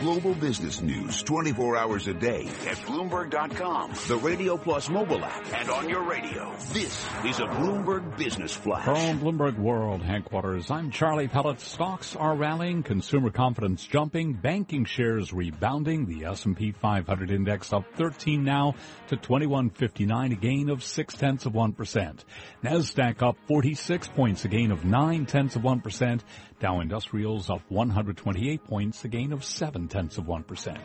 global business news 24 hours a day at Bloomberg.com, the Radio Plus mobile app, and on your radio. This is a Bloomberg Business Flash. From Bloomberg World headquarters, I'm Charlie Pellett. Stocks are rallying, consumer confidence jumping, banking shares rebounding. The S&P 500 index up 13 now to 2159, a gain of six tenths of one percent. Nasdaq up 46 points, a gain of nine tenths of one percent. Dow Industrials up 128 points, a gain of 7 tenths of 1%.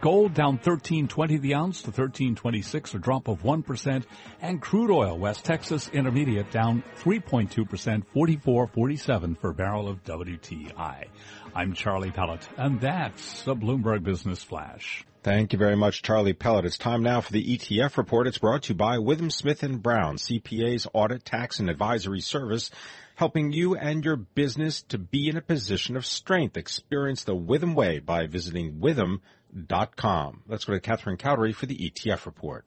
Gold down 13.20 the ounce to 13.26, a drop of 1%. And crude oil, West Texas Intermediate down 3.2%, 44.47 for a barrel of WTI. I'm Charlie Pellett, and that's a Bloomberg Business Flash. Thank you very much, Charlie Pellett. It's time now for the ETF report. It's brought to you by Withum Smith and Brown, CPA's audit, tax, and advisory service helping you and your business to be in a position of strength. Experience the Withum way by visiting withum.com. Let's go to Catherine Cowdery for the ETF report.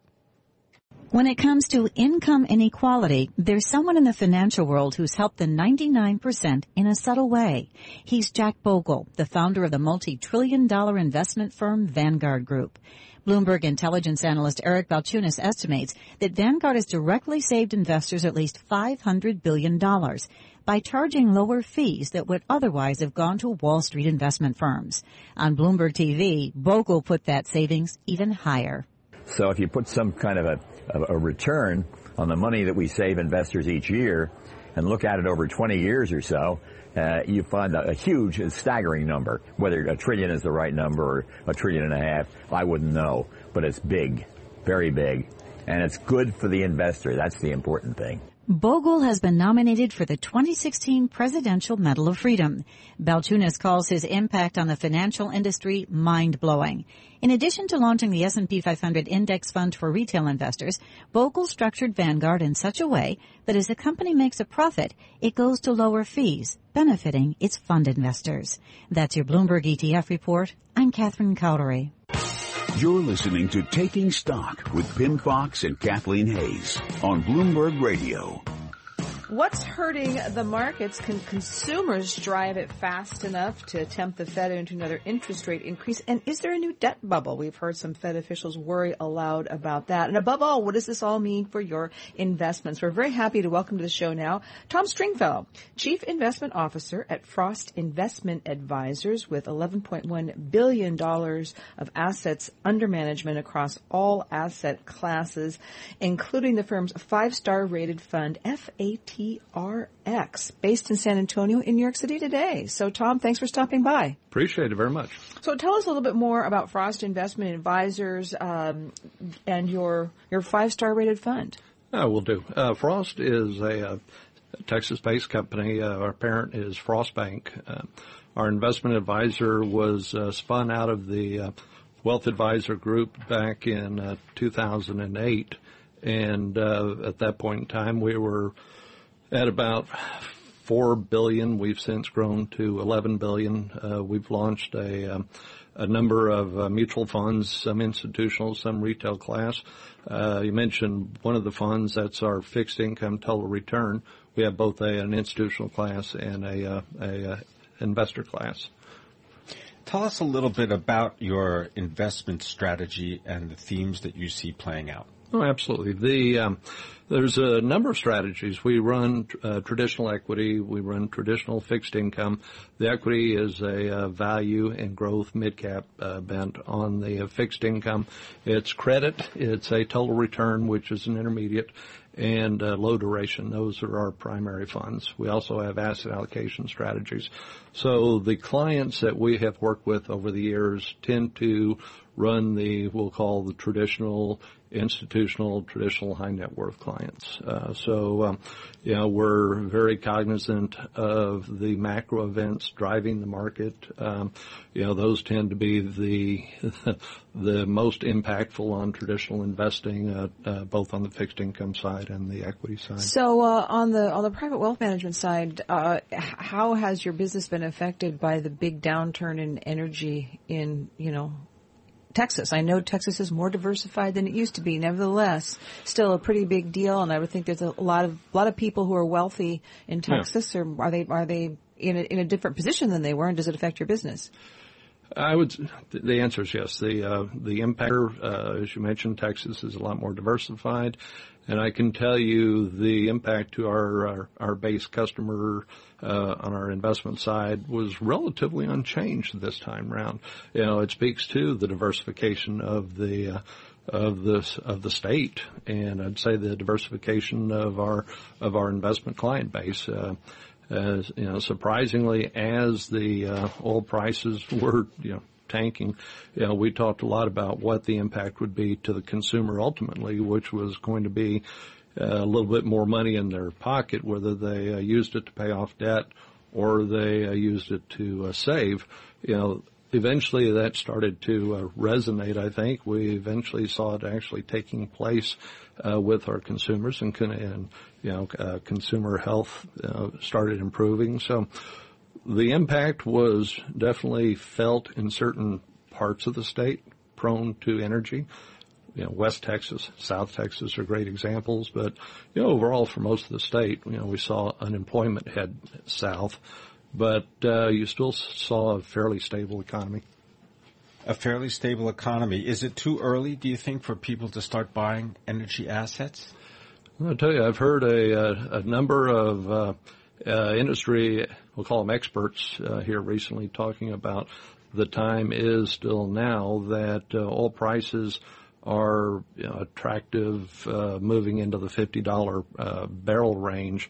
When it comes to income inequality, there's someone in the financial world who's helped the 99% in a subtle way. He's Jack Bogle, the founder of the multi-trillion dollar investment firm Vanguard Group. Bloomberg intelligence analyst Eric Balchunas estimates that Vanguard has directly saved investors at least $500 billion by charging lower fees that would otherwise have gone to Wall Street investment firms. On Bloomberg TV, Bogle put that savings even higher. So if you put some kind of a, a return on the money that we save investors each year and look at it over 20 years or so, uh, you find a, a huge, a staggering number. Whether a trillion is the right number or a trillion and a half, I wouldn't know. But it's big, very big. And it's good for the investor. That's the important thing. Bogle has been nominated for the 2016 Presidential Medal of Freedom. Balchunas calls his impact on the financial industry mind-blowing. In addition to launching the S&P 500 index fund for retail investors, Bogle structured Vanguard in such a way that as the company makes a profit, it goes to lower fees, benefiting its fund investors. That's your Bloomberg ETF report. I'm Catherine Cowdery. You're listening to Taking Stock with Pimm Fox and Kathleen Hays on Bloomberg Radio. What's hurting the markets? Can consumers drive it fast enough to tempt the Fed into another interest rate increase? And is there a new debt bubble? We've heard some Fed officials worry aloud about that. And above all, what does this all mean for your investments? We're very happy to welcome to the show now Tom Stringfellow, Chief Investment Officer at Frost Investment Advisors with $11.1 billion of assets under management across all asset classes, including the firm's five-star rated fund, FAT TRX, based in San Antonio in New York City today. So, Tom, thanks for stopping by. Appreciate it very much. So, tell us a little bit more about Frost Investment Advisors um, and your your five star rated fund. Uh, we'll do. Uh, Frost is a, a Texas-based company. Uh, our parent is Frost Bank. Uh, our investment advisor was uh, spun out of the uh, Wealth Advisor Group back in 2008, and at that point in time, we were at about four billion. We've since grown to 11 billion. Uh, we've launched a, um, a number of uh, mutual funds, some institutional, some retail class. Uh, you mentioned one of the funds. That's our fixed income total return. We have both a, an institutional class and a, uh, a, a investor class. Tell us a little bit about your investment strategy and the themes that you see playing out. Oh, absolutely. The um, there's a number of strategies. We run uh, traditional equity. We run traditional fixed income. The equity is a uh, value and growth mid cap uh, bent on the fixed income. It's credit. It's a total return, which is an intermediate, and uh, low duration. Those are our primary funds. We also have asset allocation strategies. So the clients that we have worked with over the years tend to run the, we'll call the traditional institutional, traditional high net worth clients. Uh, so, um, you know, we're very cognizant of the macro events driving the market. Um, you know, those tend to be the the most impactful on traditional investing, uh, uh, both on the fixed income side and the equity side. So, uh, on the on the private wealth management side, uh, how has your business been affected by the big downturn in energy in you know Texas. I know Texas is more diversified than it used to be. Nevertheless, still a pretty big deal, and I would think there's a lot of a lot of people who are wealthy in Texas. Yeah. Or are they are they in a, in a different position than they were, and does it affect your business? I would. The answer is yes. The uh, the impact, uh, as you mentioned, Texas is a lot more diversified, and I can tell you the impact to our our, our base customer uh, on our investment side was relatively unchanged this time around. You know, it speaks to the diversification of the uh, of this of the state, and I'd say the diversification of our of our investment client base. Uh, as you know, surprisingly, as the uh, oil prices were, you know, tanking, you know, we talked a lot about what the impact would be to the consumer ultimately, which was going to be uh, a little bit more money in their pocket, whether they uh, used it to pay off debt or they uh, used it to uh, save. You know, eventually that started to uh, resonate. I think we eventually saw it actually taking place uh, with our consumers, and, and you know, uh, consumer health uh, started improving. So the impact was definitely felt in certain parts of the state prone to energy. You know, West Texas, South Texas are great examples, but you know, overall for most of the state, you know, we saw unemployment head south but uh, you still saw a fairly stable economy. A fairly stable economy. Is it too early, do you think, for people to start buying energy assets? I'll tell you, I've heard a, a, a number of uh, uh, industry, we'll call them experts uh, here recently, talking about the time is still now that uh, oil prices are you know, attractive, uh, moving into the fifty dollar barrel range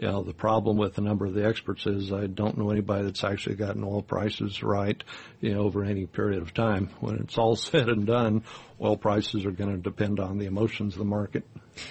you know, the problem with a number of the experts is I don't know anybody that's actually gotten oil prices right, you know, over any period of time. When it's all said and done, oil prices are going to depend on the emotions of the market.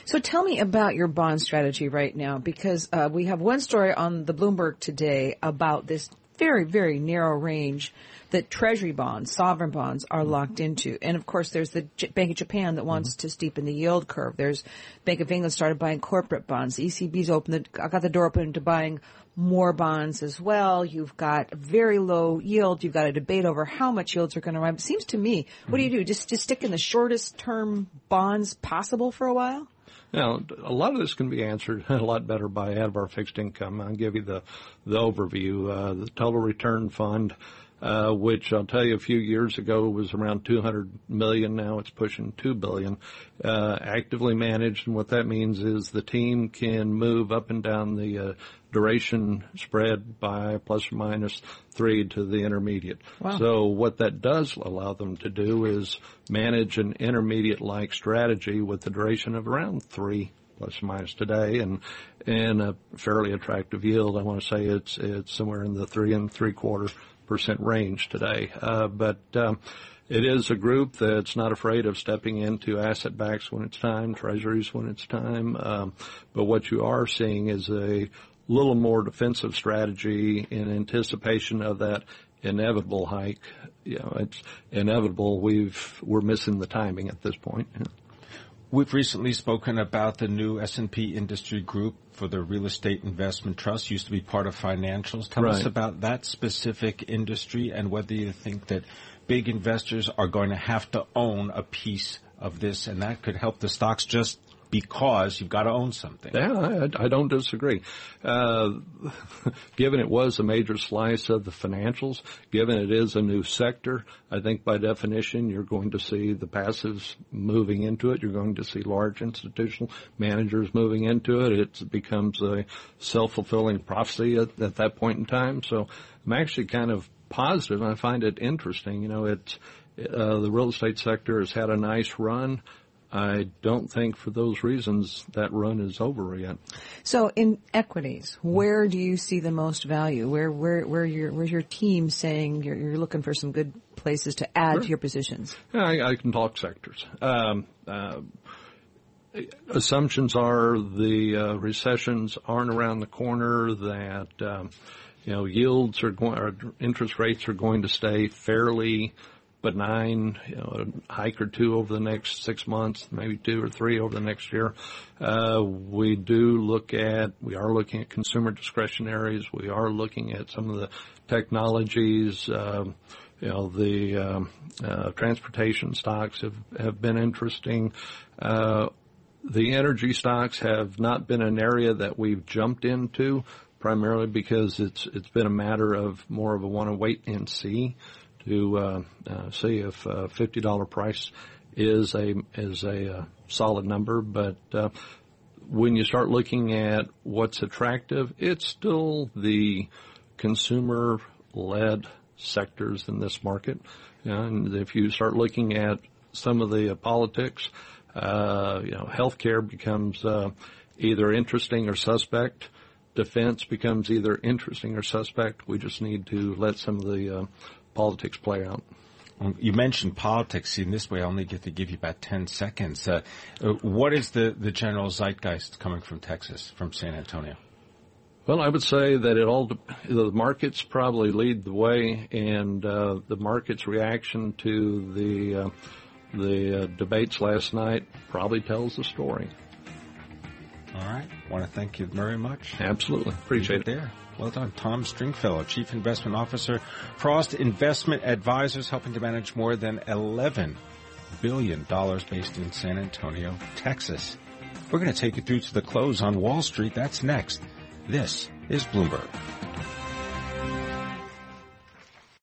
So tell me about your bond strategy right now, because uh, we have one story on the Bloomberg today about this very, very narrow range that treasury bonds, sovereign bonds are locked into. And of course, there's the J- Bank of Japan that wants mm-hmm. to steepen the yield curve. There's Bank of England started buying corporate bonds. The ECB's opened the, got the door open to buying more bonds as well. You've got very low yield. You've got a debate over how much yields are going to rise. It seems to me, what do you mm-hmm. do? Just, just stick in the shortest term bonds possible for a while? Now, a lot of this can be answered a lot better by Advar fixed income. I'll give you the, the overview. Uh, the total return fund uh, which I'll tell you a few years ago was around 200 million. Now it's pushing 2 billion. Uh, actively managed, and what that means is the team can move up and down the uh, duration spread by plus or minus three to the intermediate. Wow. So what that does allow them to do is manage an intermediate-like strategy with the duration of around three plus or minus today and and a fairly attractive yield. I want to say it's it's somewhere in the three and three quarter percent range today. Uh, but um, it is a group that's not afraid of stepping into asset backs when it's time, treasuries when it's time. Um, but what you are seeing is a little more defensive strategy in anticipation of that inevitable hike. You know, it's inevitable. We've we're missing the timing at this point. We've recently spoken about the new S&P industry group for the real estate investment trust, used to be part of financials. Tell right. us about that specific industry and whether you think that big investors are going to have to own a piece of this and that could help the stocks just because you've got to own something. Yeah, I, I don't disagree. Uh, given it was a major slice of the financials, given it is a new sector, I think by definition you're going to see the passives moving into it. You're going to see large institutional managers moving into it. It becomes a self-fulfilling prophecy at, at that point in time. So I'm actually kind of positive. I find it interesting. You know, it's uh, the real estate sector has had a nice run. I don't think for those reasons that run is over yet. So in equities, where do you see the most value? Where where where your where's your team saying you're, you're looking for some good places to add sure. to your positions? Yeah, I, I can talk sectors. Um, uh, assumptions are the uh, recessions aren't around the corner. That um, you know yields are going, or interest rates are going to stay fairly benign, you know, a hike or two over the next six months, maybe two or three over the next year. Uh, we do look at, we are looking at consumer discretionaries. We are looking at some of the technologies, um, you know, the um, uh, transportation stocks have, have been interesting. Uh, the energy stocks have not been an area that we've jumped into primarily because it's it's been a matter of more of a want to wait and see to uh, uh, see if a $50 price is a is a uh, solid number. But uh, when you start looking at what's attractive, it's still the consumer-led sectors in this market. And if you start looking at some of the uh, politics, uh, you know, healthcare becomes uh, either interesting or suspect. Defense becomes either interesting or suspect. We just need to let some of the uh, politics play out. You mentioned politics. In this way, I only get to give you about 10 seconds. Uh, uh, what is the, the general zeitgeist coming from Texas, from San Antonio? Well, I would say that it all the markets probably lead the way, and uh, the market's reaction to the uh, the uh, debates last night probably tells the story. All right, want to thank you very much. Absolutely, appreciate it. There, well done, Tom Stringfellow, Chief Investment Officer, Frost Investment Advisors, helping to manage more than eleven billion dollars based in San Antonio, Texas. We're going to take you through to the close on Wall Street. That's next. This is Bloomberg.